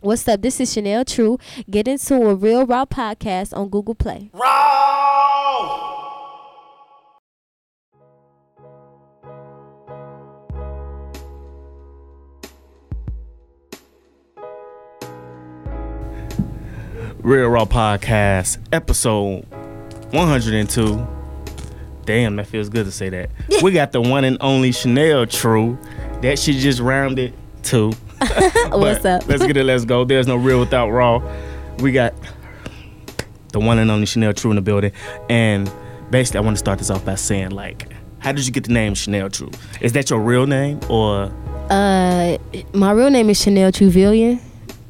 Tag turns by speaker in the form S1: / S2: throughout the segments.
S1: What's up? This is Chanel True. Get into a Real Raw podcast on Google Play. Raw!
S2: Real Raw Podcast, episode 102. Damn, that feels good to say that. we got the one and only Chanel True. That shit just rounded two.
S1: What's up?
S2: let's get it, let's go. There's no real without raw. We got the one and only Chanel True in the building. And basically, I want to start this off by saying, like, how did you get the name Chanel True? Is that your real name or
S1: Uh, my real name is Chanel Truvillian,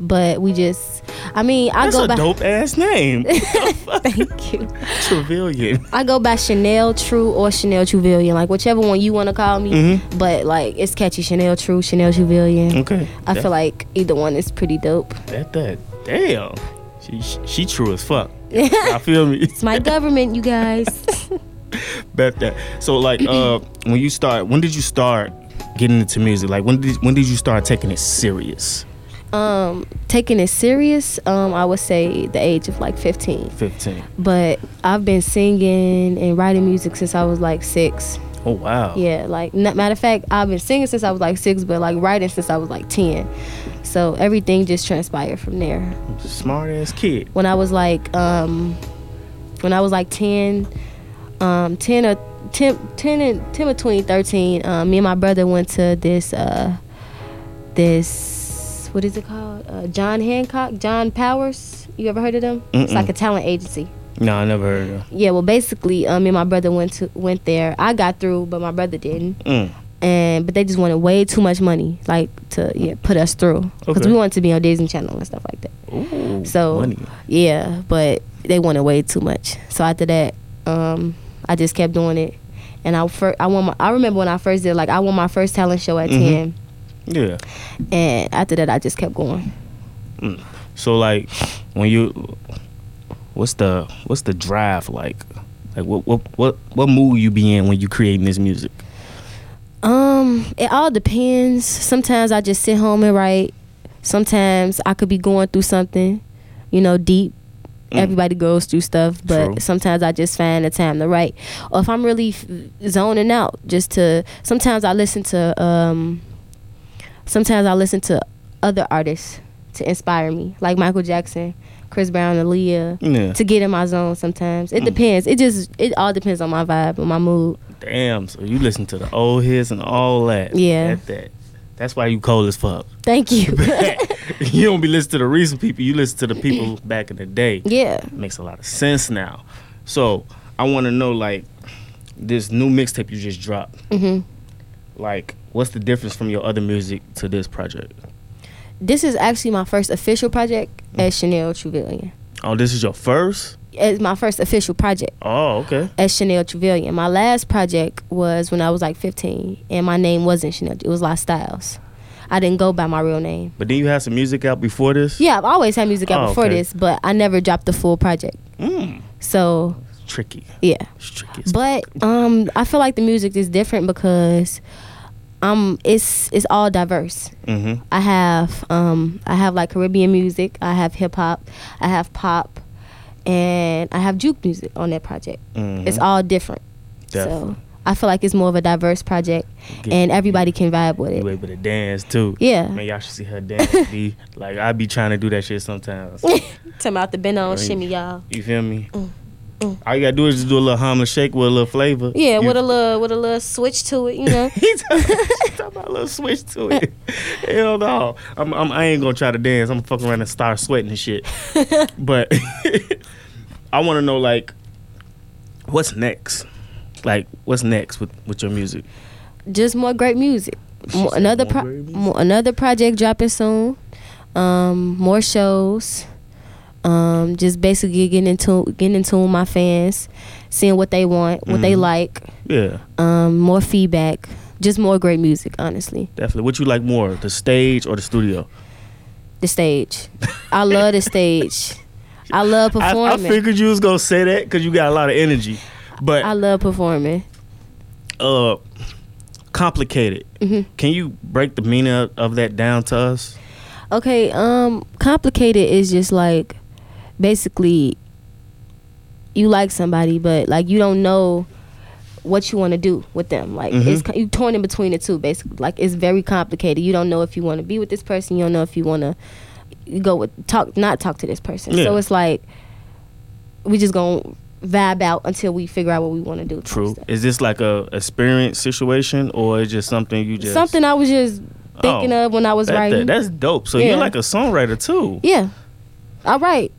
S1: but we just, I mean, I
S2: that's
S1: go
S2: a
S1: by.
S2: dope ass name?
S1: Thank you.
S2: Trevillian.
S1: I go by Chanel True or Chanel Truvillian, like whichever one you want to call me.
S2: Mhm.
S1: But like, it's catchy. Chanel True, Chanel Truvillian.
S2: Okay.
S1: I feel like either one is pretty dope.
S2: That that damn. She she true as fuck. I feel me.
S1: It's my government, you guys.
S2: Bet that. So like uh when you start when did you start getting into music? Like when did when did you start taking it serious?
S1: Um, taking it serious, um, I would say the age of like 15.
S2: 15.
S1: But I've been singing and writing music since I was like six.
S2: Oh wow.
S1: Yeah, like matter of fact, I've been singing since I was like six, but like writing since I was like 10. So everything just transpired from there.
S2: Smart ass kid.
S1: when I was like um when I was like 10 um 10 or 10 10, and, 10 between 13 um, me and my brother went to this uh this what is it called uh, John Hancock John Powers you ever heard of them it's
S2: Mm-mm.
S1: like a talent agency
S2: No, I never heard of.
S1: yeah well basically um, me and my brother went to went there I got through but my brother didn't
S2: Mm.
S1: and but they just wanted way too much money like to yeah put us through because
S2: Okay.
S1: we wanted to be on Disney Channel and stuff like that
S2: Ooh,
S1: So-
S2: money.
S1: yeah, but they wanted way too much. So after that, um, I just kept doing it. And I fir- I won my, I remember when I first did like I won my first talent show at
S2: Mhm.
S1: 10
S2: Yeah.
S1: and after that I just kept going.
S2: So like when you what's the what's the drive like? Like what what what what mood you be in when you creating this music?
S1: Um, it all depends. Sometimes I just sit home and write. Sometimes I could be going through something, you know, deep.
S2: Mm.
S1: Everybody goes through stuff, but
S2: True.
S1: sometimes I just find the time to write. Or if I'm really f- zoning out, just to. Sometimes I listen to. um Sometimes I listen to other artists to inspire me, like Michael Jackson, Chris Brown, Aaliyah,
S2: Yeah.
S1: to get in my zone. Sometimes it
S2: Mm.
S1: depends. It just it all depends on my vibe and my mood.
S2: Damn. So you listen to the old hits and all that.
S1: Yeah.
S2: That, that. That's why you cold as fuck.
S1: Thank you.
S2: you don't be listening to the recent people. You listen to the people back in the day.
S1: yeah.
S2: Makes a lot of sense now. So I want to know like this new mixtape you just dropped.
S1: hmm
S2: Like, what's the difference from your other music to this project?
S1: This is actually my first official project as Chanel Truvillian.
S2: Oh, this is your first.
S1: It's my first official project
S2: Oh, okay.
S1: as Chanel Truvillian. My last project was when I was like 15, and my name wasn't Chanel. It was Lost Styles. I didn't go by my real name.
S2: But then you had some music out before this.
S1: Yeah, I've always had music out
S2: Oh,
S1: before
S2: okay.
S1: this, but I never dropped the full project.
S2: Mm,
S1: So
S2: tricky.
S1: yeah,
S2: It's tricky.
S1: but um, I feel like the music is different because um, it's it's all diverse.
S2: Mm-hmm.
S1: I have um I have like Caribbean music, I have hip hop, I have pop, and I have juke music on that project.
S2: Mhm.
S1: It's all different.
S2: Definitely.
S1: So I feel like it's more of a diverse project
S2: Get-
S1: and everybody can vibe with
S2: You
S1: it.
S2: able to dance too.
S1: Yeah.
S2: Man, y'all should see her dance. be like I be trying to do that shit sometimes.
S1: Tell me out the bend on shimmy, y'all.
S2: You feel me?
S1: Mm, mm.
S2: All you gotta do is just do a little harmless shake with a little flavor.
S1: Yeah,
S2: You-
S1: with a little with a little switch to it, you know.
S2: he talking, about a little switch to it. Hell no. I'm, I'm, I ain't gonna try to dance. I'm gonna fucking around and start sweating and shit. but I want to know like, what's next? Like, what's next with, with your music?
S1: Just more great music. Mo-
S2: said
S1: another
S2: more
S1: pro-
S2: music?
S1: mo- another project dropping soon. Um, more shows. Um, just basically getting into getting into my fans, seeing what they want, what they
S2: Mhm.
S1: like.
S2: Yeah,
S1: Um, more feedback. Just more great music, honestly.
S2: definitely. What you like more, the stage or the studio?
S1: The stage. I love the stage. I love
S2: I, I
S1: performing. I,
S2: figured you was gonna say that because you got a lot of energy, but I
S1: love performing.
S2: uh, complicated.
S1: hmm
S2: Can you break the meaning of, of that down to us?
S1: Okay, um, complicated is just like basically you like somebody, but like you don't know what you want to do with them. Like
S2: Mhm.
S1: it's you torn in between the two. Basically, like it's very complicated. You don't know if you want to be with this person. You don't know if you want to go with talk, not talk to this person. So it's like we just gonna vibe out until we figure out what we want to do.
S2: True. Is this like a experience situation or is just something you just
S1: Something I was just thinking
S2: Oh,
S1: of when I was
S2: that- that-
S1: writing.
S2: that's dope. So
S1: Yeah.
S2: you're like a songwriter too.
S1: yeah, I write.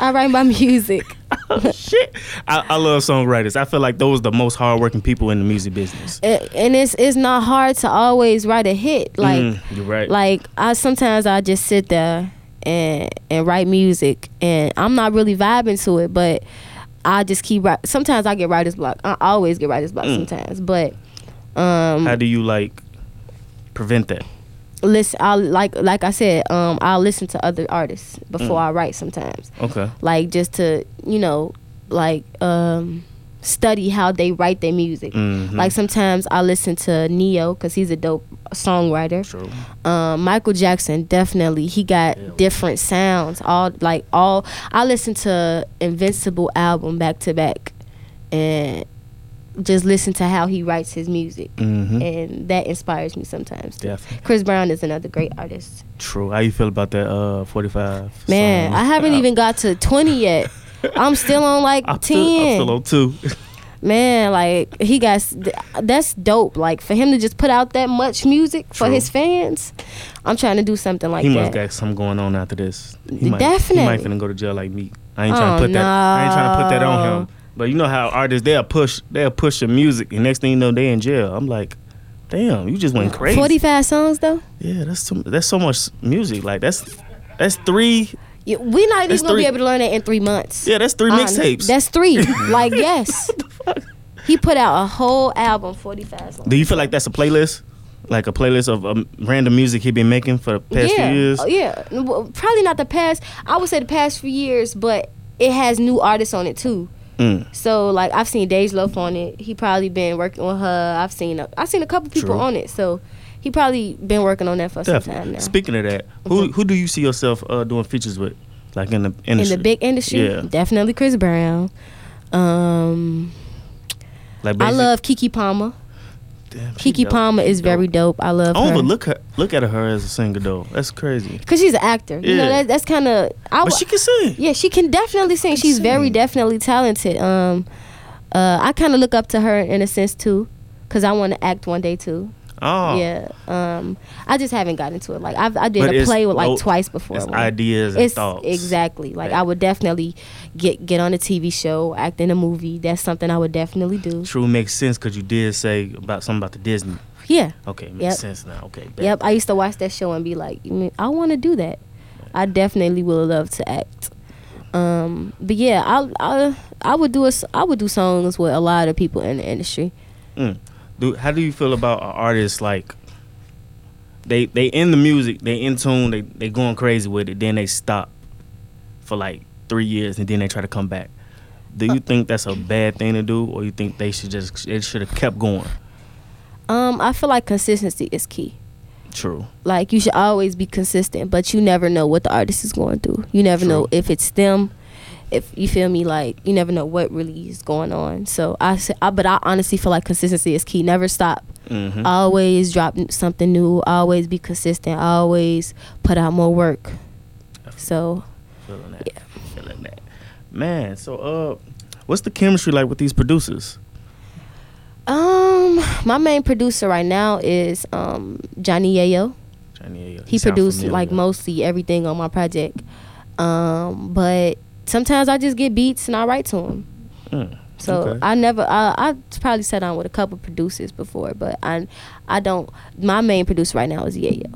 S1: I write my music.
S2: oh, shit. I, I love songwriters. I feel like those are the most hardworking people in the music business.
S1: A- and it's it's not hard to always write a hit like
S2: Mm, you're right.
S1: like i sometimes i just sit there and and write music and i'm not really vibing to it but i just keep wri- sometimes i get writer's block i always get writer's block
S2: Mm.
S1: sometimes but um
S2: How do you like prevent that?
S1: Listen i like like i said um i'll listen to other artists before
S2: Mm.
S1: i write sometimes
S2: Okay.
S1: like just to you know like um study how they write their music
S2: Mhm.
S1: like sometimes i listen to Ne-Yo because he's a dope songwriter
S2: True.
S1: um, Michael Jackson definitely he got
S2: Yeah.
S1: different sounds. All like all I listened to Invincible album back to back, and just listen to how he writes his music,
S2: Mm-hmm.
S1: and that inspires me sometimes.
S2: Definitely.
S1: Chris Brown is another great artist.
S2: True. How you feel about that uh 45
S1: Man,
S2: song?
S1: I haven't even got to twenty yet. I'm still on like
S2: I'm
S1: ten.
S2: still, I'm still on two.
S1: Man, like he got that's dope. Like for him to just put out that much music for his fans, I'm trying to do something like
S2: he
S1: that.
S2: He must got something going on after this. He might, He
S1: Definitely.
S2: might finna go to jail like me. I ain't trying
S1: Oh,
S2: to put that. I ain't trying to put that on him. But you know how artists they'll push they'll push your music, and next thing you know they in jail. I'm like, damn, you just went crazy.
S1: 45 songs though?
S2: Yeah, that's so, that's so much music. Like that's that's three.
S1: Yeah, we're not even gonna
S2: three.
S1: be able to learn that in three months.
S2: Yeah, that's three
S1: Honest.
S2: mixtapes.
S1: That's three. like yes, he put out a whole album, 45 songs.
S2: Do you feel like that's a playlist? Like a playlist of um, random music he been making for the past
S1: yeah,
S2: few years?
S1: Oh, yeah. Probably not the past. I would say the past few years, but it has new artists on it too.
S2: Mm.
S1: So like I've seen Dej Loaf on it. He probably been working with her. I've seen a, I've seen a couple people
S2: True.
S1: on it. So he probably been working on that for some time now.
S2: Speaking of that, who who do you see yourself uh, doing features with? Like in the industry.
S1: in the big industry,
S2: Yeah.
S1: definitely Chris Brown. Um,
S2: Like
S1: I love Keke Palmer.
S2: Damn,
S1: Keke
S2: dope.
S1: Palmer is very dope. I love
S2: I don't
S1: her.
S2: look her, look at her as a singer though. That's crazy.
S1: Cause she's an actor. You know
S2: Yeah.
S1: that that's kind of.
S2: But she can sing.
S1: yeah, she can definitely sing.
S2: Can
S1: She's very definitely talented. Um, uh, I kind of look up to her in a sense too, cause I want to act one day too.
S2: Oh,
S1: Yeah. Um, I just haven't gotten into it. Like I've, I did
S2: But
S1: a play with like twice before.
S2: It's
S1: one.
S2: ideas and
S1: It's
S2: thoughts.
S1: exactly like
S2: Right.
S1: I would definitely get get on a TV show, act in a movie. That's something I would definitely do.
S2: True makes sense because you did say about something about the Disney.
S1: Yeah.
S2: Okay, makes
S1: Yep.
S2: sense now. Okay.
S1: Yep, I used to watch that show and be like, "Mm, I want to do that. I definitely would love to act. Um, but yeah, I I I would do a, I would do songs with a lot of people in the industry.
S2: Mm. Do, how do you feel about an artist like they they in the music, they in tune, they they going crazy with it, then they stop for like three years and then they try to come back. Do you think that's a bad thing to do, or you think they should just it should have kept going?
S1: Um, I feel like consistency is key.
S2: True.
S1: Like you should always be consistent, but you never know what the artist is going through. You never know if it's them. If you feel me, like you never know what really is going on. So I, I but I honestly feel like consistency is key. Never stop.
S2: Mm-hmm.
S1: always drop something new always be consistent always put out more work so
S2: feeling that. Yeah. feeling that. Man, so uh, what's the chemistry like with these producers?
S1: um my main producer right now is um johnny yayo
S2: Johnny, Ayo.
S1: he
S2: sound
S1: produced
S2: familiar.
S1: like mostly everything on my project um but sometimes i just get beats and i write to them.
S2: Mm,
S1: so
S2: okay.
S1: i never I, I probably sat down with a couple producers before but i i don't my main producer right now is yayo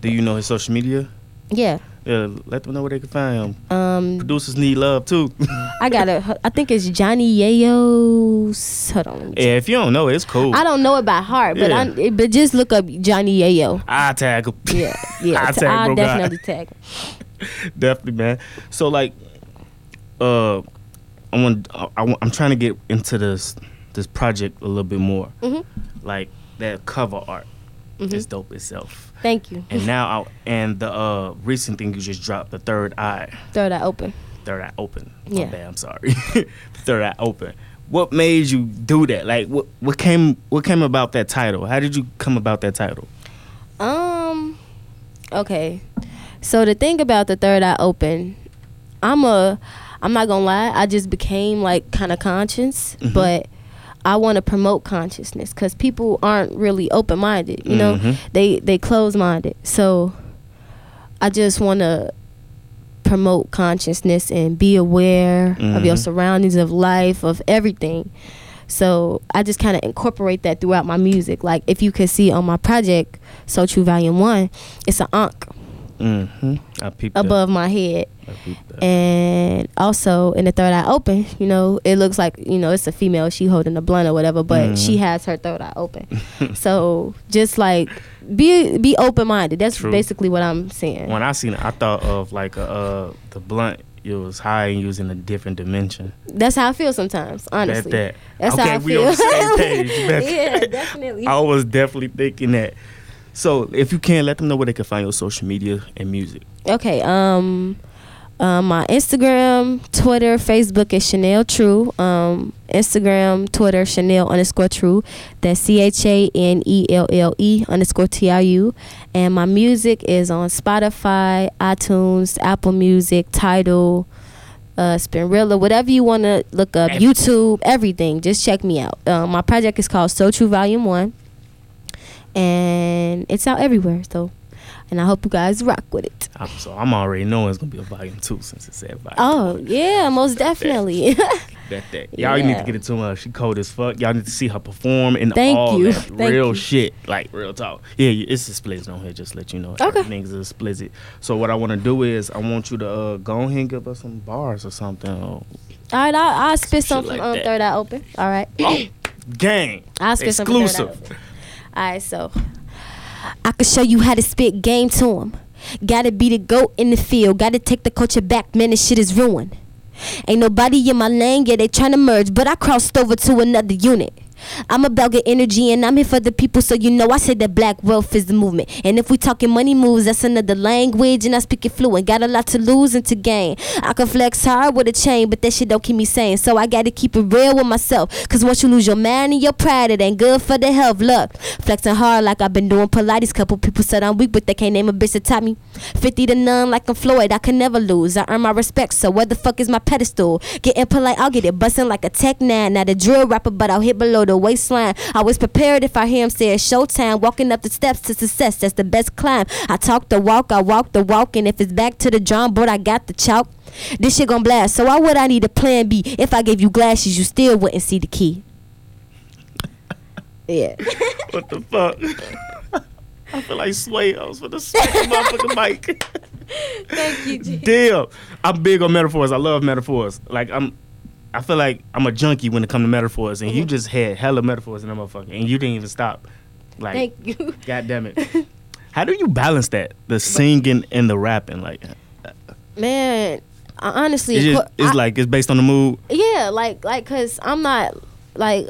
S2: Do you know his social media?
S1: yeah
S2: Yeah, let them know where they can find him.
S1: um
S2: Producers need love too.
S1: I got to I think it's Johnny Yayo's. Hold on. let me check.
S2: yeah, if you don't know, it's cool.
S1: I don't know it by heart, but
S2: Yeah.
S1: I but just look up Johnny Yayo.
S2: I tag him.
S1: Yeah, yeah.
S2: I tag guy.
S1: definitely tag. him.
S2: Definitely, man. So like, uh, i want I, i'm trying to get into this this project a little bit more.
S1: Mhm.
S2: Like that cover art. is dope itself.
S1: Thank you.
S2: And now, I, and the uh, recent thing you just dropped, the third eye,
S1: Third eye open.
S2: third eye open.
S1: Yeah.
S2: bad, I'm sorry. third eye open. What made you do that? Like, what what came what came about that title? How did you come about that title?
S1: Um. Okay. So the thing about the third eye open, I'm a. I'm not gonna lie. I just became like kind of conscious,
S2: Mhm.
S1: but I want to promote consciousness because people aren't really open minded. You know,
S2: Mhm.
S1: they they close minded. So I just want to promote consciousness and be aware of your
S2: Mhm.
S1: surroundings, of life, of everything. So I just kind of incorporate that throughout my music. Like if you can see on my project, So True Volume One, it's an ankh
S2: Mm-hmm. I peeped that.
S1: above my head,
S2: I peeped that.
S1: and also in the third eye open. You know, it looks like you know it's a female. She holding a blunt or whatever, but
S2: Mhm.
S1: she has her third eye open. so just like be be open minded. That's
S2: True.
S1: basically what I'm saying.
S2: when I seen it, I thought of like a, uh, the blunt. It was high and using a different dimension.
S1: That's how I feel sometimes. Honestly,
S2: Bet that.
S1: that's
S2: okay,
S1: how I
S2: we
S1: feel.
S2: on the same page.
S1: Yeah, definitely.
S2: I was definitely thinking that. So, if you can, let them know where they can find your social media and music.
S1: Okay. Um, um, my Instagram, Twitter, Facebook is Chanel True. Um, Instagram, Twitter, Chanel underscore True. That's C H A N E L L E underscore T R U. And my music is on Spotify, iTunes, Apple Music, Tidal, uh, Spinrilla, whatever you want to look up,
S2: Everything.
S1: YouTube, everything. Just check me out. Um, my project is called So True Volume One, and it's out everywhere. So, and I hope you guys rock with it.
S2: I'm, so I'm already knowing it's gonna be a volume two since it said volume.
S1: Oh yeah, most definitely.
S2: Bet that. Y'all need to get into her. She cold as fuck. Y'all need to see her perform and
S1: Thank
S2: all
S1: you.
S2: that
S1: Thank
S2: real
S1: you.
S2: shit. Like real talk. Yeah, it's explicit on here. Just let you know.
S1: Okay.
S2: Everything's explicit. So what I want to do is I want you to uh, go ahead and give us some bars or something. Or,
S1: All right, I'll, I'll spit
S2: Some
S1: some from
S2: like
S1: um,
S2: that.
S1: Third Eye Open. All right.
S2: oh, gang.
S1: I'll spit some Third Eye
S2: Exclusive.
S1: Open. All right, so I can show you how to spit game to him. Gotta be the goat in the field. Gotta take the culture back, man. This shit is ruined. Ain't nobody in my lane, yeah, they tryna merge, but I crossed over to another unit. I'm about get energy and I'm here for the people, so you know I said that black wealth is the movement. And if we talking money moves, that's another language, and I speak it fluent. Got a lot to lose and to gain. I can flex hard with a chain, but that shit don't keep me sane. So I gotta keep it real with myself. Cause once you lose your mind and your pride, it ain't good for the health. Look, flexing hard like I've been doing Pilates. Couple people said I'm weak, but they can't name a bitch that taught me. 50 to none like I'm Floyd, I can never lose. I earn my respect, so where the fuck is my pedestal? Getting polite, I'll get it busting like a tech nine. Not a drill rapper, but I'll hit below the waistline. I was prepared if I hear him say it's showtime. Walking up the steps to success, that's the best climb. I talk the walk, I walk the walk, and if it's back to the drum board, I got the chalk. This shit gon' blast, so why would I need a plan B? If I gave you glasses, you still wouldn't see the key. Yeah.
S2: What the fuck? I feel like Sway. I was for the the motherfucking mic.
S1: Thank you, G.
S2: Damn, I'm big on metaphors. I love metaphors. Like I'm, I feel like I'm a junkie when it comes to metaphors, and you
S1: Mhm.
S2: just had hella metaphors in that motherfucker, and you didn't even stop. Like,
S1: Thank you.
S2: god damn it. How do you balance that? The singing and the rapping, like
S1: Man, I honestly,
S2: it's, just, it's
S1: I-
S2: like it's based on the mood.
S1: yeah, like like cause I'm not like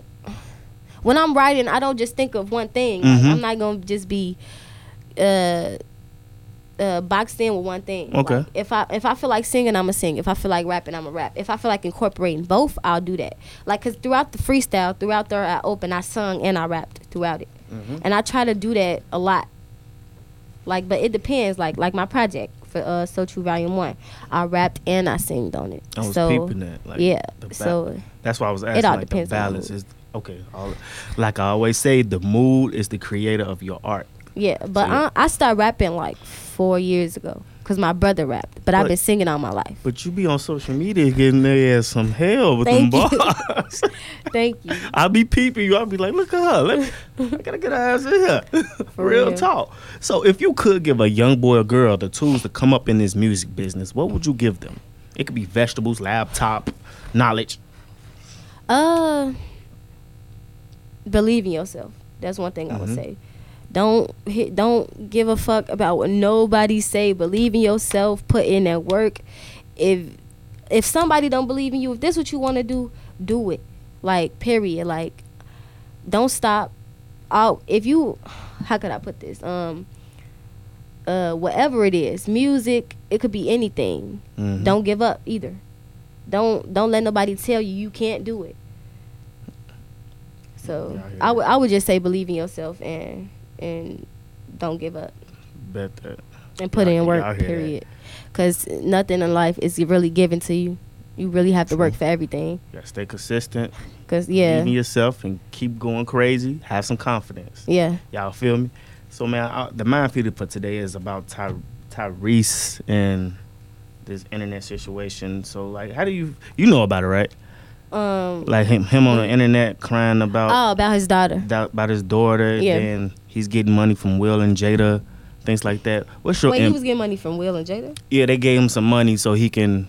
S1: when I'm writing, I don't just think of one thing. Like,
S2: Mhm.
S1: I'm not gonna just be uh uh boxed in with one thing.
S2: Okay.
S1: Like, if I if I feel like singing, I'ma sing. If I feel like rapping, I'ma rap. If I feel like incorporating both, I'll do that. Like cause throughout the freestyle, throughout the I open, I sung and I rapped throughout it,
S2: Mhm.
S1: and I try to do that a lot. Like, but it depends. Like like my project for uh So True Volume One, I rapped and I singed on it.
S2: I was
S1: so
S2: peeping that. Like,
S1: yeah,
S2: ba-
S1: so
S2: that's why I was asking.
S1: It all
S2: like the
S1: depends the
S2: balance is okay. All, like I always say, the mood is the creator of your art.
S1: Yeah, but
S2: So, yeah.
S1: I, I started rapping like four years ago because my brother rapped, but, I've been singing all my life.
S2: But you be on social media getting their ass some hell with them
S1: Thank you.
S2: bars.
S1: Thank you.
S2: I'll be peeping you. I'll be like, look at her. Let me, I gotta get her ass in here. Real,
S1: real.
S2: talk. So if you could give a young boy or girl the tools to come up in this music business, what would you give them? It could be vegetables, laptop, knowledge.
S1: Uh, believe in yourself. That's one thing I would
S2: Mhm.
S1: say. Don't hit, don't give a fuck about what nobody say. Believe in yourself. Put in that work. If if somebody don't believe in you, if this what you want to do, do it. Like period. Like don't stop. Out if you how could I put this? Um, uh, whatever it is, music, it could be anything.
S2: Mhm.
S1: Don't give up either. Don't don't let nobody tell you you can't do it. So
S2: Yeah, I
S1: I would. I would just say believe in yourself and and don't give up
S2: bet that.
S1: and put
S2: Yeah,
S1: in work.
S2: I hear that.
S1: period. Because nothing in life is really given to you. You really have to work for everything.
S2: Gotta stay consistent.
S1: Cause
S2: Believe
S1: yeah,
S2: in yourself and keep going crazy. Have some confidence.
S1: yeah.
S2: Y'all feel me? So man, I, the mind feeder for today is about Ty, Tyrese and this internet situation. So like, how do you you know about it, right?
S1: Um.
S2: Like him him on the internet crying about
S1: Oh, about his daughter.
S2: about his daughter.
S1: Yeah.
S2: Then he's getting money from Will and Jada, things like that. What's your
S1: Wait, he was getting money from Will and Jada.
S2: yeah? They gave him some money so he can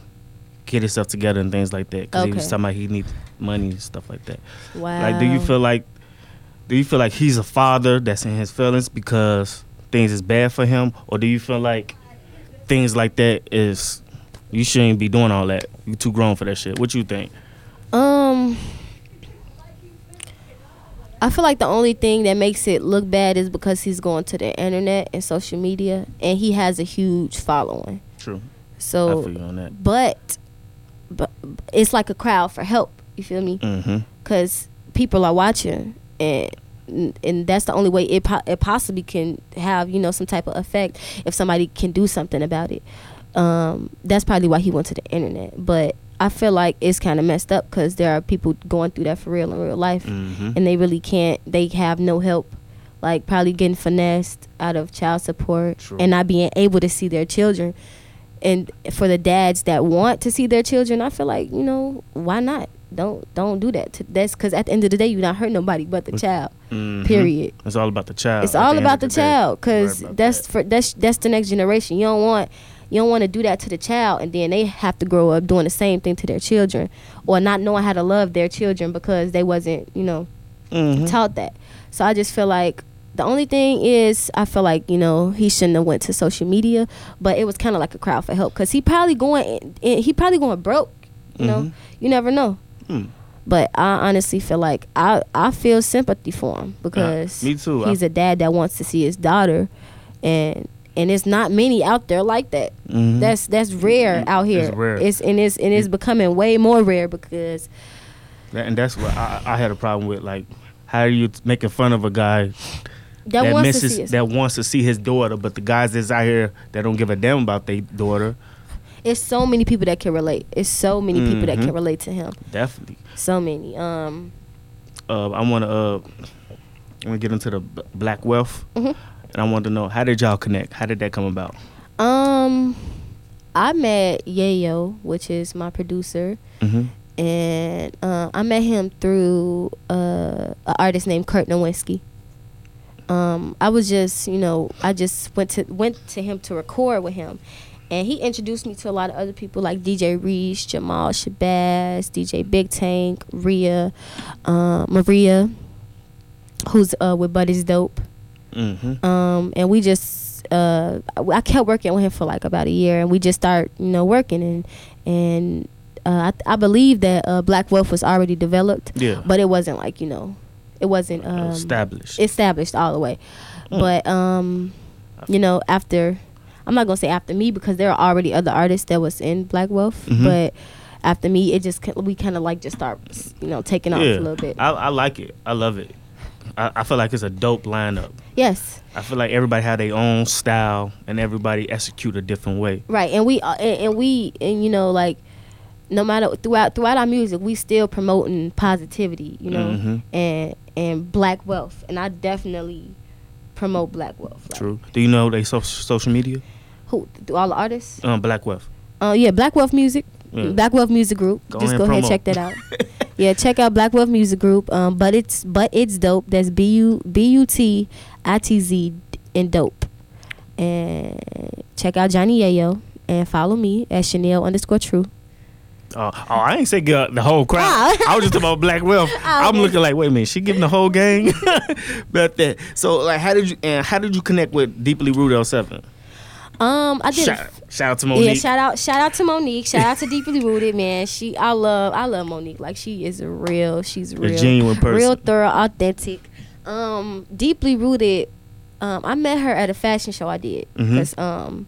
S2: get himself together and things like that. Because he was talking about he needs money and stuff like that.
S1: Wow.
S2: Like, do you feel like do you feel like he's a father that's in his feelings because things is bad for him, or do you feel like things like that is you shouldn't be doing all that? You too grown for that shit. What you think?
S1: Um, I feel like the only thing that makes it look bad is because he's going to the internet and social media, and he has a huge following.
S2: True. I
S1: So,
S2: feel you on that.
S1: but, but it's like a crowd for help. You feel me?
S2: Mm-hmm.
S1: Because people are watching, and and that's the only way it po- it possibly can have you know some type of effect if somebody can do something about it. Um, that's probably why he went to the internet, but. I feel like it's kind of messed up because there are people going through that for real in real life,
S2: Mm-hmm.
S1: and they really can't. They have no help, like probably getting finessed out of child support
S2: True.
S1: and not being able to see their children. And for the dads that want to see their children, I feel like you know why not? Don't don't do that. To, that's because at the end of the day, you're not hurting nobody but the child.
S2: Mhm.
S1: Period.
S2: It's all about the child.
S1: It's all
S2: end
S1: about
S2: of
S1: the child because that's
S2: that.
S1: for that's that's the next generation. You don't want you don't want to do that to the child, and then they have to grow up doing the same thing to their children, or not knowing how to love their children because they wasn't you know
S2: Mhm.
S1: taught that. So I just feel like the only thing is I feel like you know he shouldn't have went to social media, but it was kind of like a crowd for help because he probably going he probably going broke. You know,
S2: Mhm.
S1: you never know.
S2: Mm.
S1: But I honestly feel like I I feel sympathy for him because
S2: me too.
S1: He's a dad that wants to see his daughter, and and it's not many out there like that.
S2: Mhm.
S1: That's that's rare
S2: Mm,
S1: out here.
S2: it's rare.
S1: It's and it's and it's becoming way more rare because
S2: That- and that's what I, I had a problem with. Like, how are you t- making fun of a guy
S1: that,
S2: that,
S1: wants
S2: misses
S1: to see his
S2: that wants to see his daughter, but the guys that's out here that don't give a damn about their daughter,
S1: it's so many people that can relate. It's so many people that can relate to him.
S2: definitely.
S1: So many. Um,
S2: Uh, I want to uh, I want to get into the b- black wealth,
S1: Mhm.
S2: And I want to know how did y'all connect? How did that come about?
S1: um, I met Yayo, which is my producer,
S2: Mm-hmm.
S1: and uh, I met him through uh, an artist named Kurt Nowinski. Um, I was just, you know, I just went to went to him to record with him, and he introduced me to a lot of other people like DJ Reese, Jamal Shabazz, DJ Big Tank, Rhea, uh, Maria, who's uh, with Buddy's Dope.
S2: Mm-hmm.
S1: um, and we just uh, I kept working with him for like about a year, and we just start you know working and and uh, I, I believe that uh, Black Wealth was already developed,
S2: Yeah.
S1: but it wasn't like you know it wasn't um,
S2: Established.
S1: established all the way.
S2: Mm.
S1: But um, you know after I'm not gonna say after me because there are already other artists that was in Black Wealth,
S2: Mhm.
S1: but after me it just we kind of like just start you know taking off
S2: yeah.
S1: a little bit.
S2: I, I like it. I love it. I, I feel like it's a dope lineup.
S1: Yes.
S2: I feel like everybody had their own style and everybody execute a different way.
S1: Right, and we uh, and, and we and you know like no matter throughout throughout our music, we still promoting positivity, you know,
S2: Mhm.
S1: and and black wealth, and I definitely promote black wealth. Like,
S2: True. Do you know they so, social media?
S1: Who do all the artists?
S2: Um, Black Wealth.
S1: Uh, yeah, Black Wealth Music,
S2: Yeah.
S1: Black Wealth Music Group.
S2: Go
S1: Just
S2: ahead
S1: go ahead and check that out. yeah, check out Black Wealth Music Group. Um, but it's but it's dope. That's B U B U T I T Z and dope. And check out Johnny Yayo and follow me at Chanel underscore True.
S2: Oh, oh, I ain't say the whole crowd.
S1: Oh.
S2: I was just talking about Black Wealth. I'm
S1: okay.
S2: looking like, wait a minute, she giving the whole gang. about that. So, like, how did you and how did you connect with Deeply Rooted 07?
S1: Um, I did.
S2: Shout, shout out to Monique.
S1: Yeah, shout out, shout out to Monique. Shout out to Deeply Rooted, man. She, I love, I love Monique. Like she is a real, she's real,
S2: genuine person.
S1: real thorough, authentic. Um, Deeply Rooted Um, I met her at a fashion show I did because um,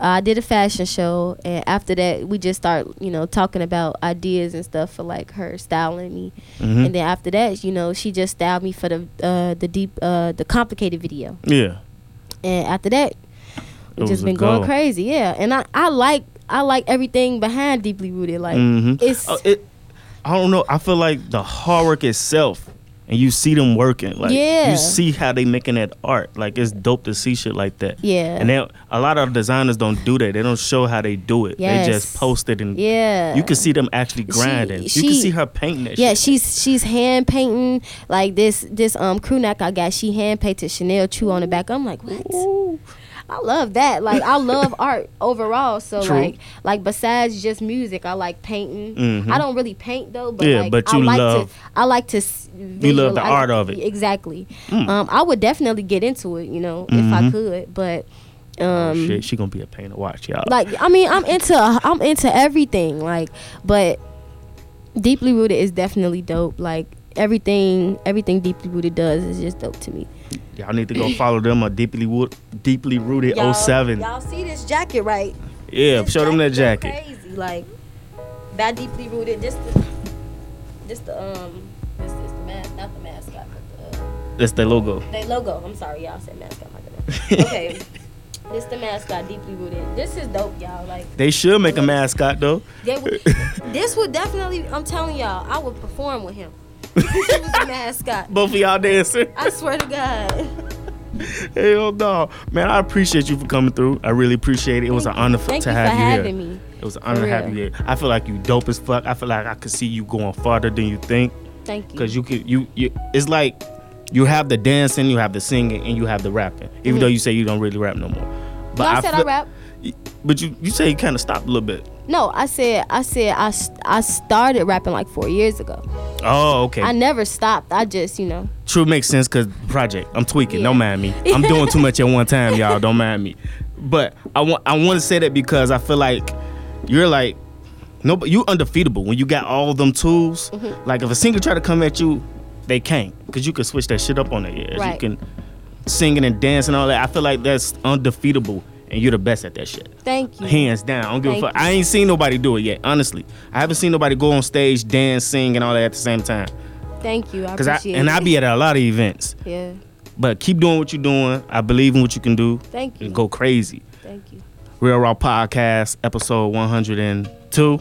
S1: I did a fashion show, and after that, we just start you know talking about ideas and stuff for like her styling me,
S2: Mhm.
S1: and then after that, you know, she just styled me for the uh, the deep uh, the complicated video,
S2: Yeah.
S1: and after that, we
S2: It
S1: just been going crazy, yeah. And I I like I like everything behind deeply rooted, like
S2: Mhm.
S1: it's
S2: Oh, it, I don't know. I feel like the hard work itself, and you see them working. Like
S1: Yeah.
S2: you see how they making that art. Like it's dope to see shit like that.
S1: yeah,
S2: And then a lot of designers don't do that. They don't show how they do it.
S1: Yes.
S2: They just post it and
S1: yeah.
S2: you can see them actually
S1: She-
S2: grinding. you can see her painting that
S1: Yeah,
S2: shit.
S1: she's she's hand painting like this this um crew neck I got. She hand painted Chanel True on the back. I'm like, what?
S2: Ooh.
S1: I love that. Like I love art overall. So
S2: True.
S1: like like besides just music, I like painting.
S2: Mhm.
S1: I don't really paint though, but
S2: Yeah,
S1: like,
S2: but
S1: I
S2: you
S1: like
S2: love-
S1: to I like to s-
S2: You love the
S1: I
S2: art of it.
S1: Exactly.
S2: Mm.
S1: Um I would definitely get into it, you know, if I
S2: Mhm.
S1: could, but um
S2: Oh, shit, she gonna be a pain to watch, y'all.
S1: like I mean I'm into I'm into everything like but deeply rooted is definitely dope like everything everything deeply rooted does is just dope to me
S2: y'all need to go follow them A deeply Wood, deeply rooted 07.
S1: y'all see this jacket right
S2: Yeah,
S1: This
S2: show them that jacket.
S1: crazy like that deeply rooted Just the this the um this is the mask not the mascot but the uh,
S2: That's the logo.
S1: they logo I'm sorry y'all said mascot okay this the mascot deeply rooted this is dope y'all like
S2: They should make a mascot though.
S1: They would, this would definitely. I'm telling y'all, I would perform with him. He was a mascot.
S2: Both of y'all dancing.
S1: I swear to God.
S2: Hell no, man! I appreciate you for coming through. I really appreciate it. It was an honor
S1: Thank
S2: to
S1: you
S2: have
S1: for
S2: you
S1: having
S2: here.
S1: me.
S2: It was an honor to have you here. I feel like you dope as fuck. I feel like I could see you going farther than you think.
S1: Thank you.
S2: Cause you could you you. It's like you have the dancing, you have the singing, and you have the rapping. Even
S1: Mhm.
S2: though you say you don't really rap no more. But
S1: no, I, said I rap.
S2: But you you say you kind of stopped a little bit.
S1: No, I said I said I, I started rapping like four years ago.
S2: Oh, okay.
S1: I never stopped. I just you know.
S2: True makes sense because project. I'm tweaking.
S1: Yeah.
S2: Don't mind me. I'm doing too much at one time, y'all. Don't mind me. But I want I want to say that because I feel like you're like no, but you undefeatable when you got all them tools.
S1: Mm-hmm.
S2: Like if a singer try to come at you, they can't because you can switch that shit up on their ears. You can singing and dancing and all that. I feel like that's undefeatable, and you're the best at that shit.
S1: Thank you.
S2: Hands down. I don't give
S1: Thank
S2: a fuck.
S1: you.
S2: I ain't seen nobody do it yet. Honestly, I haven't seen nobody go on stage, dance, sing, and all that at the same time.
S1: Thank you. I
S2: Cause I
S1: appreciate
S2: and
S1: it.
S2: I be at a lot of events.
S1: Yeah.
S2: But keep doing what you're doing. I believe in what you can do.
S1: Thank you.
S2: And go crazy.
S1: Thank you.
S2: Real Raw Podcast, episode 102,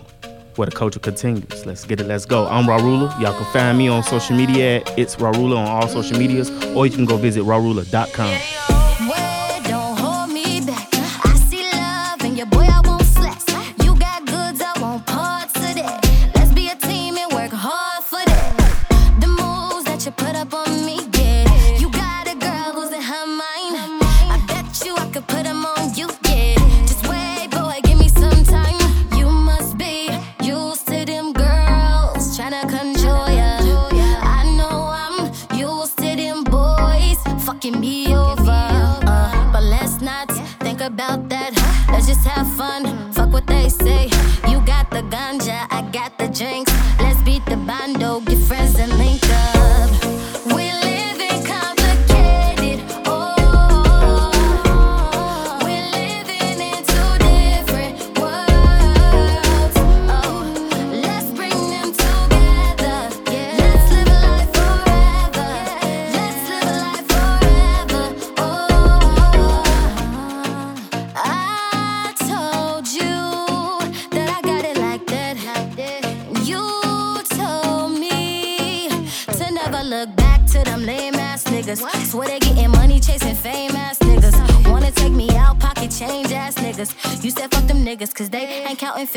S2: where the culture continues. Let's get it. Let's go. I'm Raw Ruler. Y'all can find me on social media at It's Raw Ruler on all social medias, or you can go visit rawruler.com.
S3: could put them on you, yeah. Just wait, boy, give me some time. You must be used to them girls tryna control ya. I know I'm used to them boys fucking me over. Uh, but let's not think about that. Let's just have fun. Fuck what they say.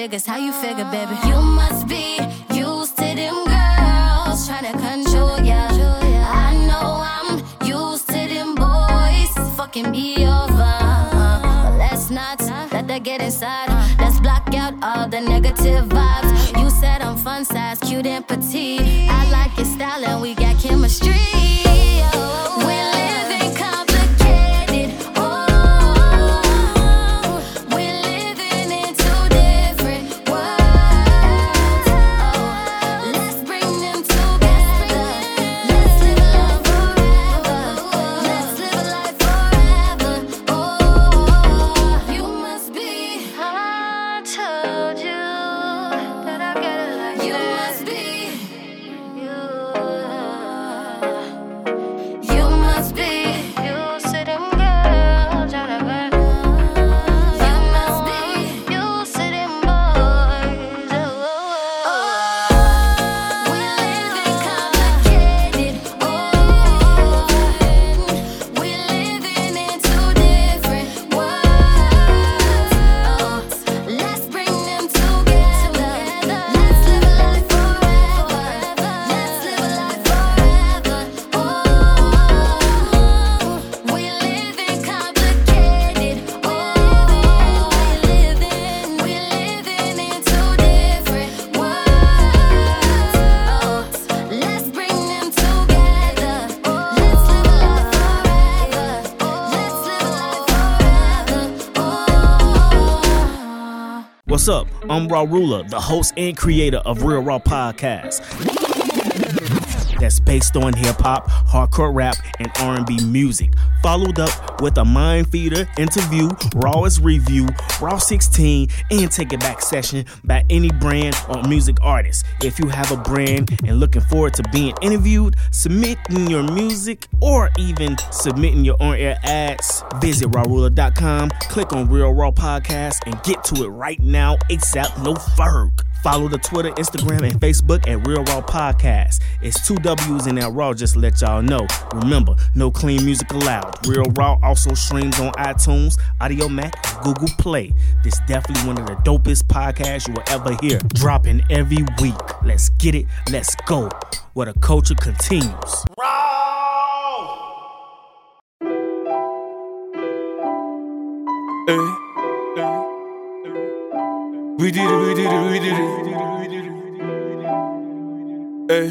S3: Figures. How you figure, baby? I'm
S2: Raw Ruler, the host and creator of Real Raw Podcast. That's based on hip hop, hardcore rap, and R&B music. Followed up with a mind feeder interview, rawest review, raw 16, and take it back session by any brand or music artist. If you have a brand and looking forward to being interviewed, submitting your music, or even submitting your on-air ads, visit rawruler.com, click on Real Raw Podcast, and get to it right now. ASAP, no ferg. Follow the Twitter, Instagram, and Facebook at Real Raw Podcast. It's two W's in that Raw, just to let y'all know. Remember, no clean music allowed. Real Raw also streams on iTunes, Audiomack, Google Play. This definitely one of the dopest podcasts you will ever hear. Dropping every week. Let's get it, let's go. Where the culture continues.
S4: Hey, hey. We did it, we did it, we did it, we did it, we did. Hey,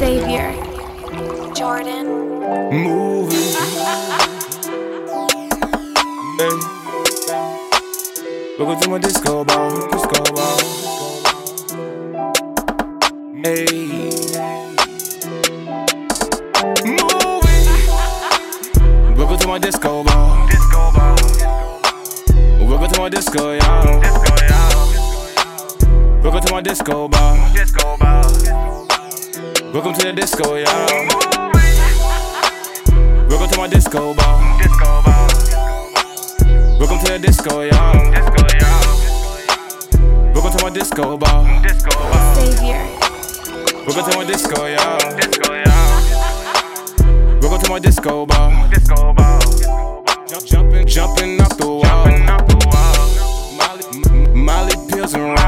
S5: Xavier, Jordan,
S4: moving. Hey, welcome to my disco ball, disco ball. Hey, moving. Welcome to my disco ball, disco ball. Welcome to my disco, y'all. Disco, y'all. Welcome to my disco ball. Disco ball. Welcome to the disco, y'all. Welcome to my disco ball. Disco ball. Welcome to the disco, y'all. Disco, y'all. Welcome to my disco ball. Disco ball.
S5: Xavier,
S4: Welcome to my disco, y'all. Disco, y'all. Welcome to my disco ball. Disco ball. Jumping, jumping off the wall. Jumping off the wall. Molly, M- Molly pills and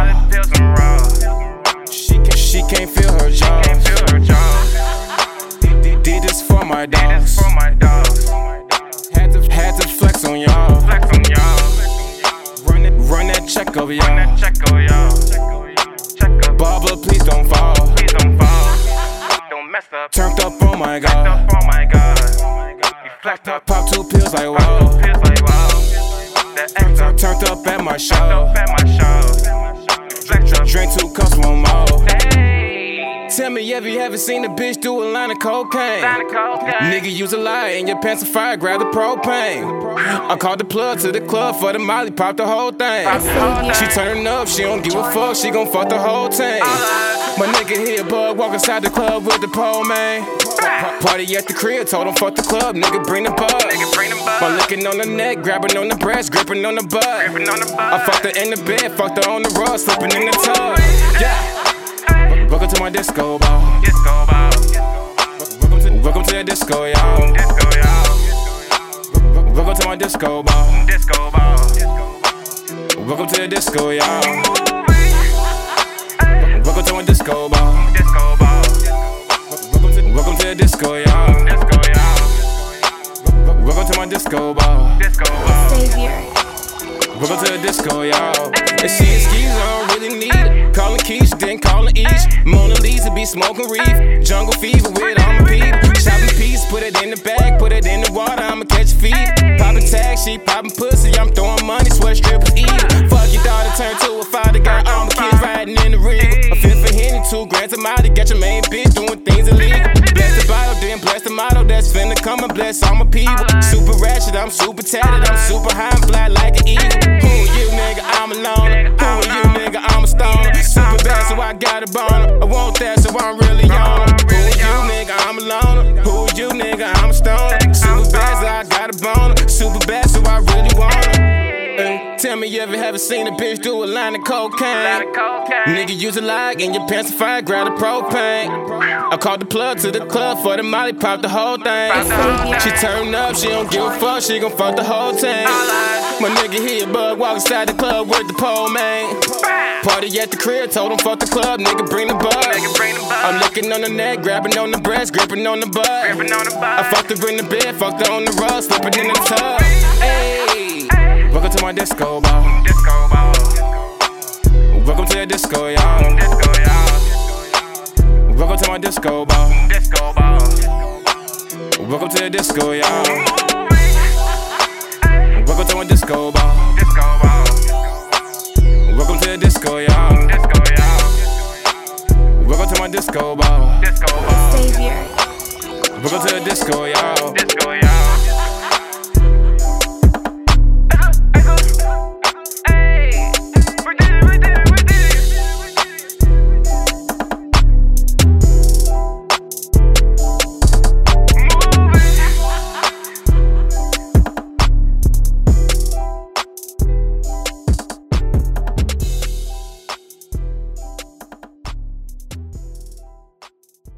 S4: flex on y'all. Flex on y'all. Run that, run that check over y'all. Run that check over y'all. Check up. Barbara, please don't fall. Please don't fall. Don't mess up. Turned up, oh my god. Oh my god. Flacked up, pop two pills like wow. Pills like wow. Turned up, turned up at my show. At my show. Drink two cups, one more. Tell me, have you ever seen a bitch do a line of cocaine? Nigga, use a lie in your pants of fire, grab the propane. I called the plug to the club for the molly, pop the whole thing. She turn up, she don't give a fuck, she gon' fuck the whole team. My nigga here, bug, walk inside the club with the pole, man. Party at the crib, told him fuck the club, nigga bring the bug. My licking on the neck, grabbing on the breast, gripping on the butt. I fucked her in the bed, fucked her on the rug, slipping in the tub. Yeah. Welcome to my disco ball. Disco ball. Welcome to, welcome to the disco, y'all. Disco, y'all. Welcome to my disco ball. Disco ball. Welcome to the disco, y'all. Welcome to my disco ball. Disco ball. Welcome to, the disco, y'all. Disco, y'all. Welcome to my disco ball. Disco ball.
S5: Xavier,
S4: Welcome to the disco, y'all. And she excuse, I don't really need it. Calling Keisha, then calling Each. Mona Lisa be smoking reef. Jungle fever with all my people. Shopping piece, put it in the bag, put it in the water, I'ma catch a feed. Popping tag, she poppin' pussy, I'm throwing money, sweat strippers eat. Fuck your daughter, turn to a father, got all my kids riding in the rig. A fifth for Henny, two grand to Molly, got your main bitch doing things illegal. Bless the bottle, then bless the motto that's finna come and bless all my people. Super ratchet, I'm super tatted, I'm super high and fly like an eagle. Who you, nigga? I'm a loner. Who are you, nigga? I'm a stoner. Super bad, so I got a boner. I want that, so I'm really on. Who you, nigga? I'm a loner. Who you, nigga? I'm a stoner. Super bad, so I got a boner. Super bad, so I really want. Hey, tell me you ever haven't seen a bitch do a line of cocaine? Nigga use a lag in your pants fire, grab the propane. I called the plug to the club for the molly, pop the whole thing. She turned up, she don't give a fuck, she gon' fuck the whole team. My nigga here, bug, walk inside the club with the pole man. Party at the crib, told him fuck the club, nigga bring the bug. I'm licking on the neck, grabbing on the breast, gripping on the butt. I fucked her in the bed, fucked her on the rug, slipping in the tub. Hey, welcome to my disco ball. Disco ball. Welcome to the disco, y'all. Disco, y'all. Welcome to my disco ball. Disco ball. Welcome to the disco, y'all. Welcome to my disco ball. Disco ball. Welcome to the the disco, y'all. Disco, y'all. Welcome to my disco ball. Disco ball.
S5: Savior.
S4: Welcome to the disco, y'all.
S6: Disco, y'all.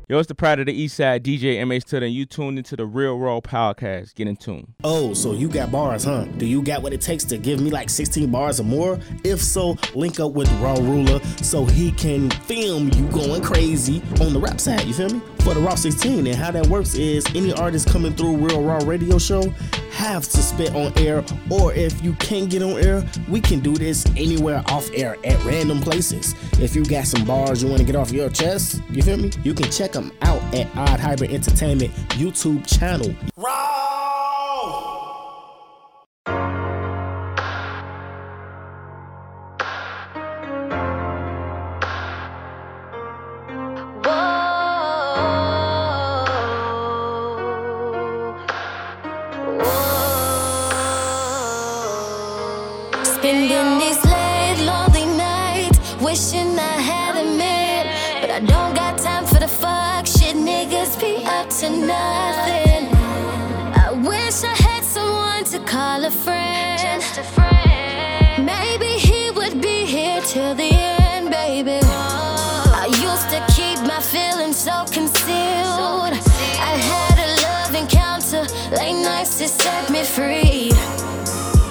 S7: Yo, it's the Pride of the East Side, DJ MH Tiller, and you tuned into the Real Raw Podcast. Get in tune.
S8: Oh, so you got bars, huh? Do you got what it takes to give me like 16 bars or more? If so, link up with Raw Ruler so he can film you going crazy on the rap side, you feel me? For the Raw 16, and how that works is any artist coming through Real Raw Radio Show have to spit on air, or if you can't get on air, we can do this anywhere off air at random places. If you got some bars you want to get off your chest, you feel me? You can check them out at Odd Hybrid Entertainment YouTube channel.
S3: Spending set me free.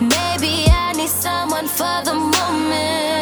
S3: Maybe I need someone for the moment.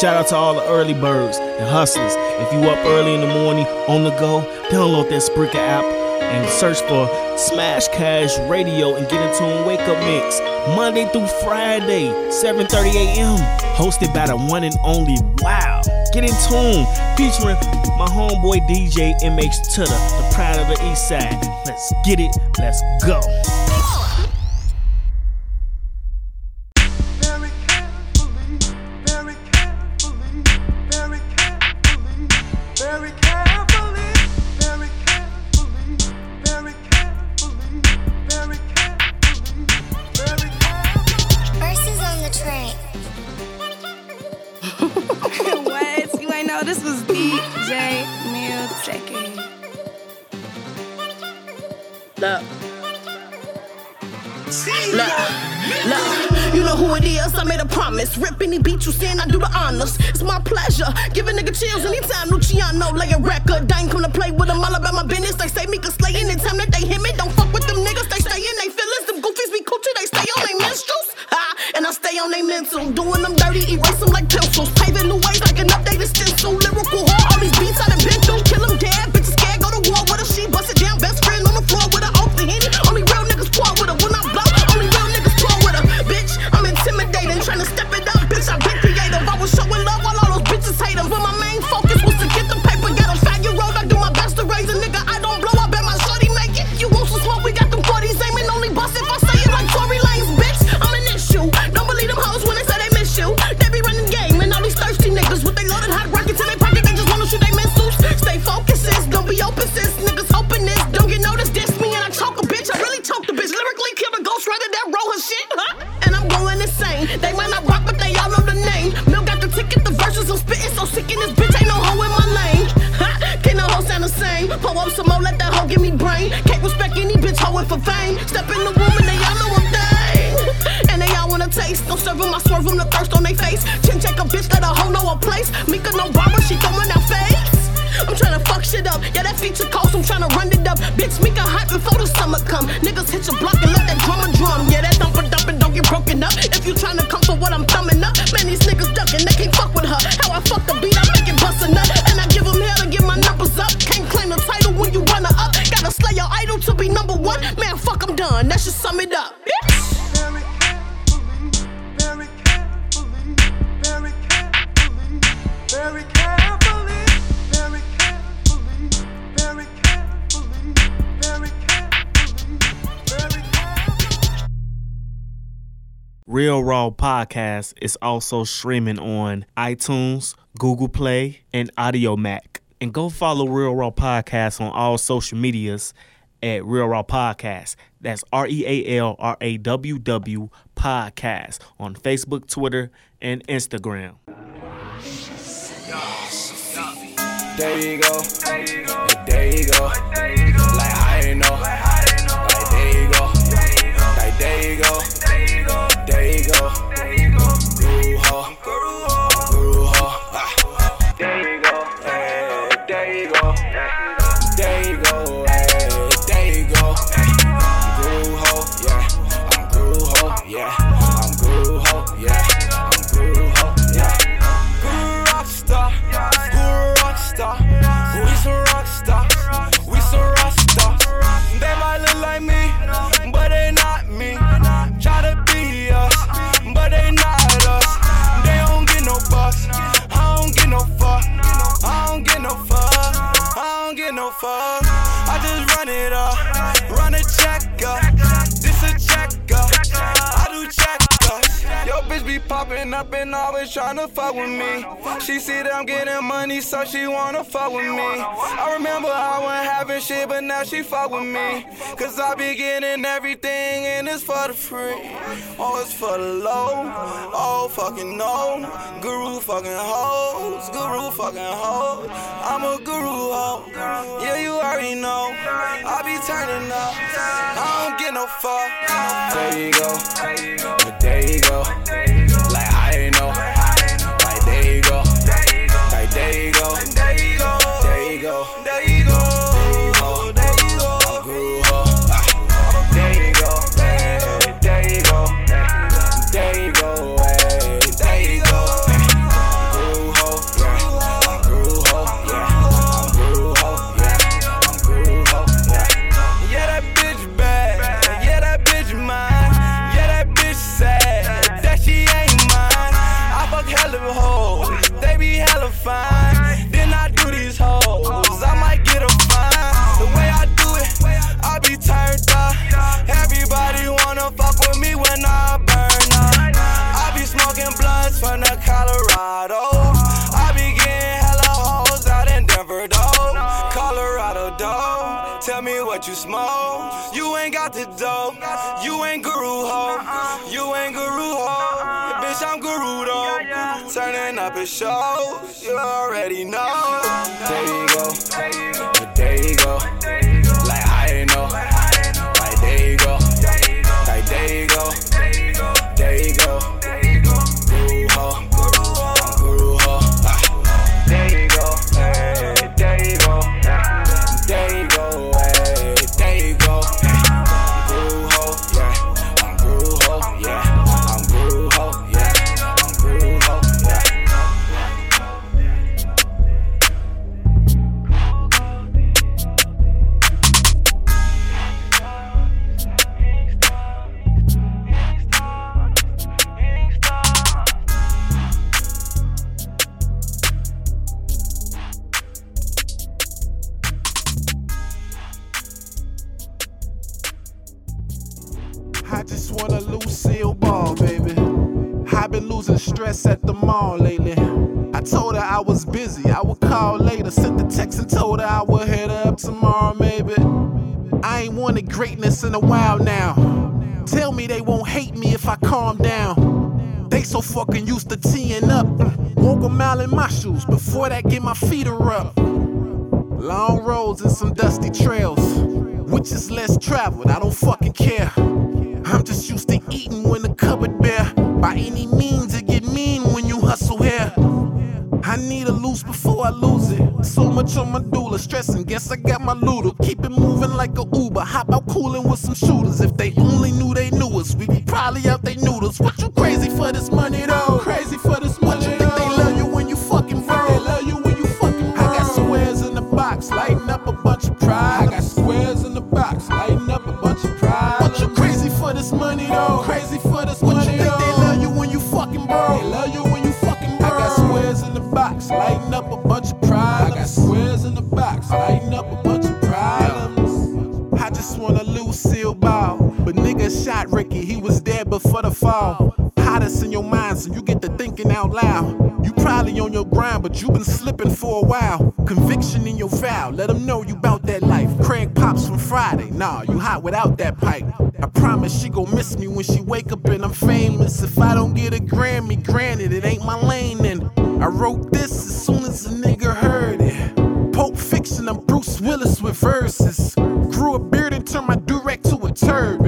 S2: Shout out to all the early birds and hustlers. If you up early in the morning on the go, download that Spreaker app and search for Smash Cash Radio and get into a wake up mix. Monday through Friday, 7:30 a.m. Hosted by the one and only Wow. Get in tune, featuring my homeboy DJ MH Tutter, the pride of the East Side. Let's get it. Let's go.
S8: Ain't no hoe in my lane. Ha! Can no hoe sound the same? Pull up some more, let that hoe give me brain. Can't respect any bitch hoeing for fame. Step in the room and they all know I'm dang. And they all wanna taste. Don't serve them, I swerve them the thirst on they face. Chin check a bitch, let a hoe know a place. Mika no barber, she throwing out face. I'm tryna fuck shit up. Yeah, that feature cost, I'm tryna run it up. Bitch, make a hot before the summer come. Niggas hit your block and let that drummer drum. Yeah, that thumper dumping get broken up. If you tryna come for what I'm thumbing up, man, these niggas ducking, they can't fuck with her. How I fuck the beat, I make it bust a nut. And I give them hell to get my numbers up. Can't claim the title when you run her up. Gotta slay your idol to be number one. Man, fuck, I'm done. That should sum it up.
S9: Very
S2: Real Raw Podcast is also streaming on iTunes, Google Play, and Audiomack. And go follow Real Raw Podcast on all social medias at Real Raw Podcast. That's R E A L R A W W Podcast on Facebook, Twitter, and Instagram.
S10: There you go. Like, there you go. Like I. Like there you go. Like there you go. Tryna fuck with me. She that I'm getting money, so she wanna fuck with me. I remember I wasn't having shit, but now she fuck with me. Cause I be getting everything and it's for the free. Oh, it's for the low. Oh, fucking no. Guru fucking hoes. Guru fucking hoes. I'm a guru hoe. Yeah, you already know. I be turning up. I don't get no fuck. There you go. There you go.
S11: Smoke. You ain't got the dough. You ain't guru ho. You ain't guru ho. Bitch, I'm guru though. Turning up at shows. You already know. There you go.
S12: Mall lately. I told her I was busy, I would call later. Sent the text and told her I would hit her up tomorrow, maybe. I ain't wanted greatness in a while now. Tell me they won't hate me if I calm down. They so fucking used to teeing up. Walk a mile in my shoes before that get my feet are up. Long roads and some dusty trails. Which is less traveled, I don't fucking care. I'm just used to eating when the cupboard bare. By any means, it get mean I need a loose before I lose it. So much on my doula, stressing. Guess I got my looter. Keep it moving like a Uber. Hop out cooling with some shooters. If they only knew they knew us, we be probably out they noodles. What you crazy for this money though? Crazy for this money. What you think they love you when you fucking bro? They love you when you fucking bro. I got squares in the box, lighting up a bunch of pride. Fall. Hottest in your mind, so you get to thinking out loud. You probably on your grind, but you been slipping for a while. Conviction in your vow, let them know you bout that life. Craig pops from Friday, nah, you hot without that pipe. I promise she gon' miss me when she wake up and I'm famous. If I don't get a Grammy, granted, it ain't my lane. And I wrote this as soon as a nigga heard it. Pulp Fiction, I'm Bruce Willis with verses. Grew a beard and turned my durag to a turban.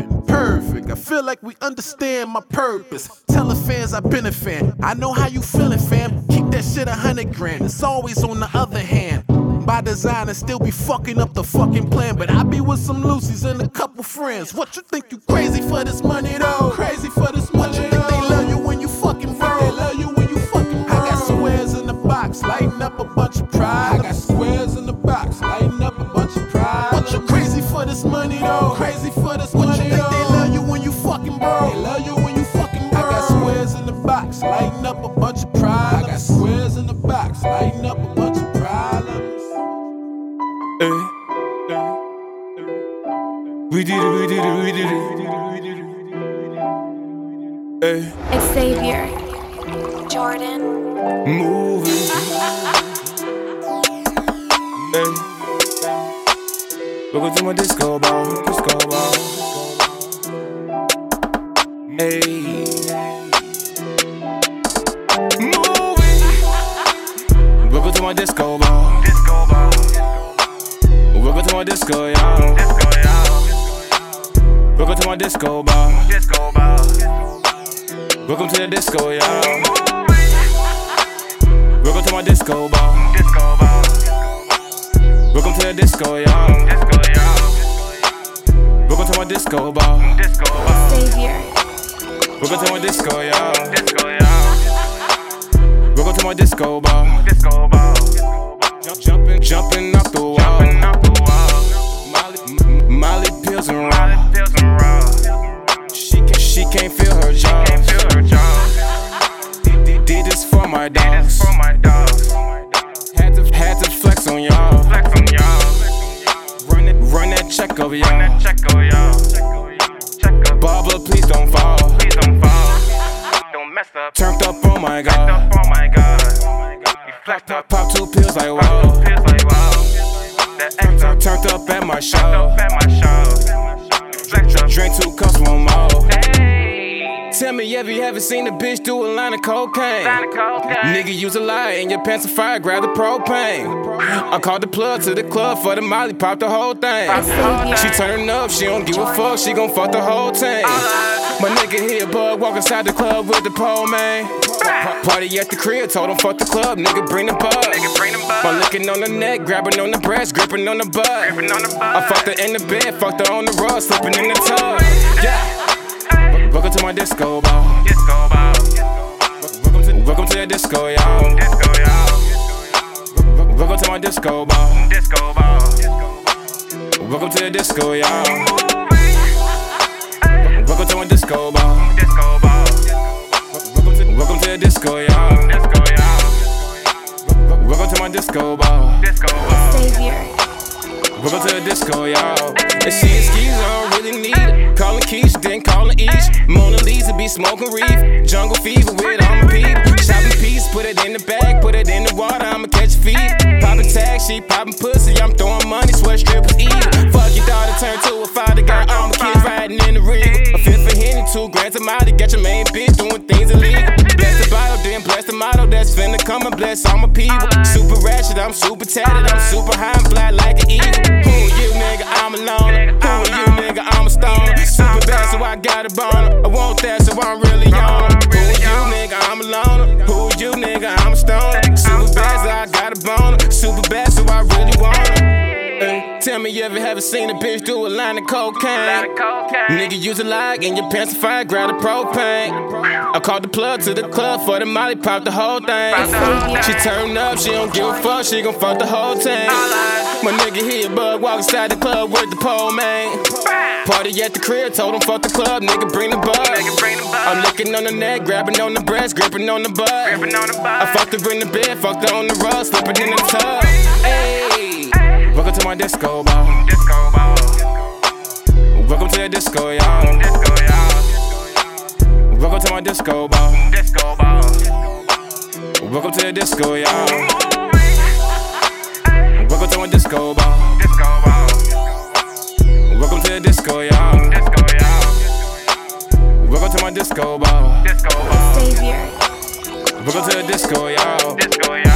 S12: Feel like we understand my purpose. Tell the fans I've been a fan. I know how you feeling, fam. Keep that shit a hundred grand. It's always on the other hand. By design, and still be fucking up the fucking plan. But I be with some Lucy's and a couple friends. What you think you crazy for this money
S11: over y'all. Check over y'all. Barbara, please don't fall. Please don't fall. Don't mess up. Turned up, oh my god. Oh my god. You flacked up, pop two pills like wow. Pills like wow.
S4: Turned up at my show. Drink two cups, one more. Tell me, have you ever seen a bitch do a line of cocaine? Nigga use a lie in your pants of fire, grab the propane. I called the plug to the club for the molly, pop the whole thing. She turn up, she don't give a fuck, she gon' fuck the whole thing. My nigga here, bug, walk inside the club with the pole, man. Party at the crib, told him fuck the club, nigga bring the bug. I'm licking on the neck, grabbing on the breast, gripping on the butt. I fucked her in the bed, fucked her on the rug, slipping in the tub. Yeah. Welcome to my disco ball. Disco ball. Welcome to, welcome to the disco, y'all. Disco, y'all. Welcome to my disco ball. Disco ball. Welcome to the disco, y'all. Welcome to my disco ball. Disco ball. Welcome to, welcome to the disco, y'all. Disco, y'all. Welcome to my disco ball. Disco ball.
S5: Savior.
S4: Welcome to the disco, y'all. And she excuse, I don't really need it. Calling then calling Each. Mona Lisa be smoking reef. Jungle fever with on the peep. Chopping piece, put it in the bag, put it in the water, I'ma catch a feed. Popping tag, she poppin' pussy, I'm throwing money, sweat strippers eat. Fuck your daughter, turn to a father, got all my kids riding in the rig. A fifth for Henny, two grants a mile, get your main bitch doing things illegal. Bless the bottle, then bless the motto that's finna come and bless all my people. Super ratchet, I'm super tatted, I'm super high and fly like an eagle. Who are you, nigga? I'm a loner. Who are you, stoner. Super bad, so I got a bone. I want that, so I'm really on ever haven't seen a bitch do a line of cocaine? Nigga use a lag and your pants to fire, grab the propane. I called the plug to the club for the molly, pop the whole thing. She turn up, she don't give a fuck, she gon' fuck the whole thing. My nigga here, bug, walk inside the club with the pole, man. Party at the crib, told him fuck the club, nigga bring the bug. I'm licking on the neck, grabbing on the breast, gripping on the butt. I fucked her in the bed, fucked her on the rug, slipping in the tub. Ayy. Welcome to my disco ball. Disco ball. Welcome to the disco, y'all. Disco, y'all. Welcome to my disco ball. Disco ball. Welcome to the disco, y'all. Welcome to my disco ball. Disco ball. Welcome to the disco, y'all. Disco, y'all. Welcome to my disco ball. Disco ball.
S5: Savior.
S4: Welcome to the disco, y'all. Disco, y'all.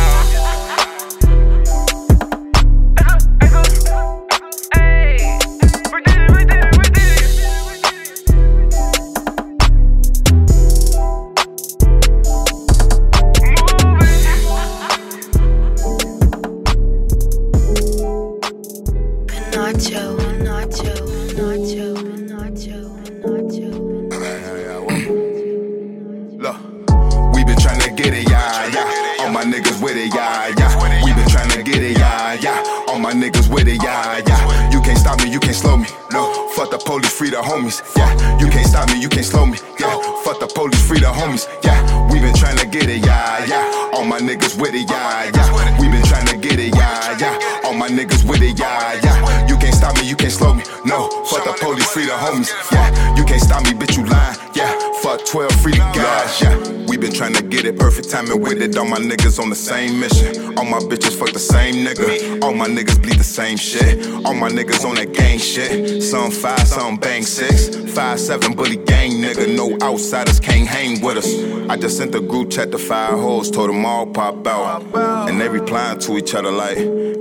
S13: The homies. Yeah, you can't stop me, you can't slow me. Yeah, fuck the police, free the homies. Yeah, we been tryna get it, yeah, yeah. All my niggas with it, yeah, yeah. We been tryna get it, yeah, yeah. All my niggas with it, yeah, yeah. You can't stop me, you can't slow me. No, fuck the police, free the homies. Yeah, you can't stop me, bitch, you lying. Yeah, fuck 12, free the guys. Yeah, trying to get it perfect timing with it. All my niggas on the same mission. All my bitches fuck the same nigga. All my niggas bleed the same shit. All my niggas on that gang shit. Some five, some bang six. Five, seven, bully gang nigga. No outsiders can't hang with us. I just sent the group chat to five hoes, told them all pop out. And they replying to each other like,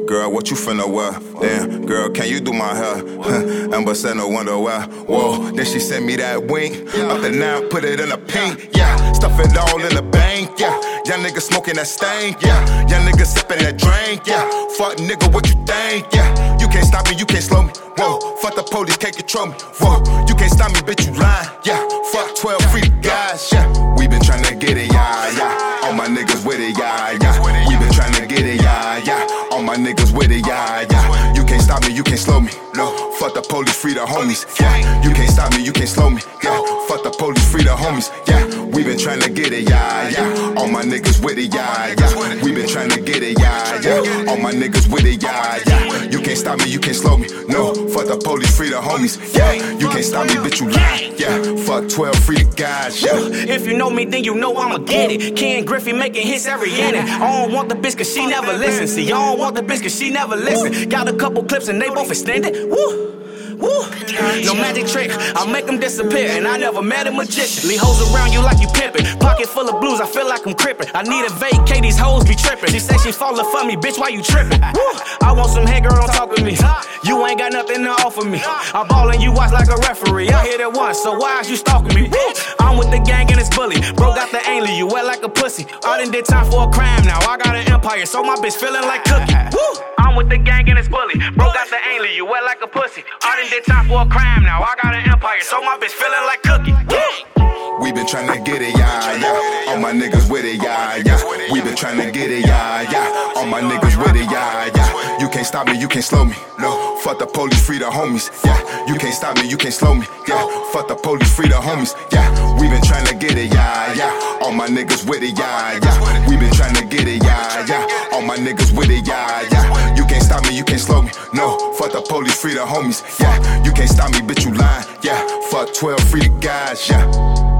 S13: girl, what you finna wear? Damn, girl, can you do my hair? Amber said no wonder why. Whoa, then she sent me that wink. Up the nine, put it in a pink. Yeah, stuff it all in the bank. Yeah, young nigga smoking that stank. Yeah, young nigga sipping that drink. Yeah, fuck nigga, what you think? Yeah, you can't stop me, you can't slow me. Whoa, fuck the police, can't control me. Whoa, you can't stop me, bitch, you lying. Yeah, fuck 12 free guys. Yeah, we been trying to get it, yeah, yeah. All my niggas with it, yeah, yeah. We been trying to get it, yeah, yeah. All my niggas with it, yeah, yeah. You can't stop me, you can't slow me. No, fuck the police, free the homies. Yeah, you can't stop me, you can't slow me. Yeah, fuck the police, free the homies. Yeah, we been trying to get it, yeah, yeah. All my niggas with it, yeah, yeah. We been trying to get it, yeah, yeah. All my niggas with it, yeah, yeah. You can't stop me, you can't slow me. No, fuck the police, free the homies. Yeah, you can't stop me, bitch, you lie. Yeah, fuck 12, free the guys, yeah.
S14: If you know me, then you know I'ma get it. Ken Griffey making hits every inning. I don't want the bitch cause she never listen. See, I don't want the bitch cause she never listen. Got a couple clips and they both extended. Woo! No magic trick, I make them disappear, and I never met a magician. Leave hoes around you like you pimpin'. Pocket full of blues, I feel like I'm crippin'. I need a vacate, these hoes be trippin'. She say she fallin' for me, bitch, why you trippin'? I want some head, girl, don't talk to me. You ain't got nothing to offer me. I ball and you watch like a referee. I hit it once, so why is you stalking me? I'm with the gang and it's bully. Bro got the ain't you wet like a pussy. I done did time for a crime now. I got an empire, so my bitch feeling like cookie. Woo! I'm with the gang and it's bully. Bro got the ain't you wet like a pussy. I done did time for a crime now. I got an empire, so my bitch feeling like cookie. Woo!
S13: We been tryna get it, yeah, yeah. All my niggas with it, yeah, yeah. We been tryna get it, yeah, yeah. All my niggas with it, yeah, yeah. You can't stop me, you can't slow me. No, fuck the police, free the homies. Yeah, you can't stop me, you can't slow me. Yeah, fuck the police, free the homies. Yeah, we been tryna get it, yeah, yeah. All my niggas with it, yeah, yeah. We been tryna get it, yeah, yeah. All my niggas with it, yeah, yeah. You can't stop me, you can't slow me. No, fuck the police, free the homies. Yeah, you can't stop me, bitch, you lying. Yeah, fuck 12, free the guys. Yeah.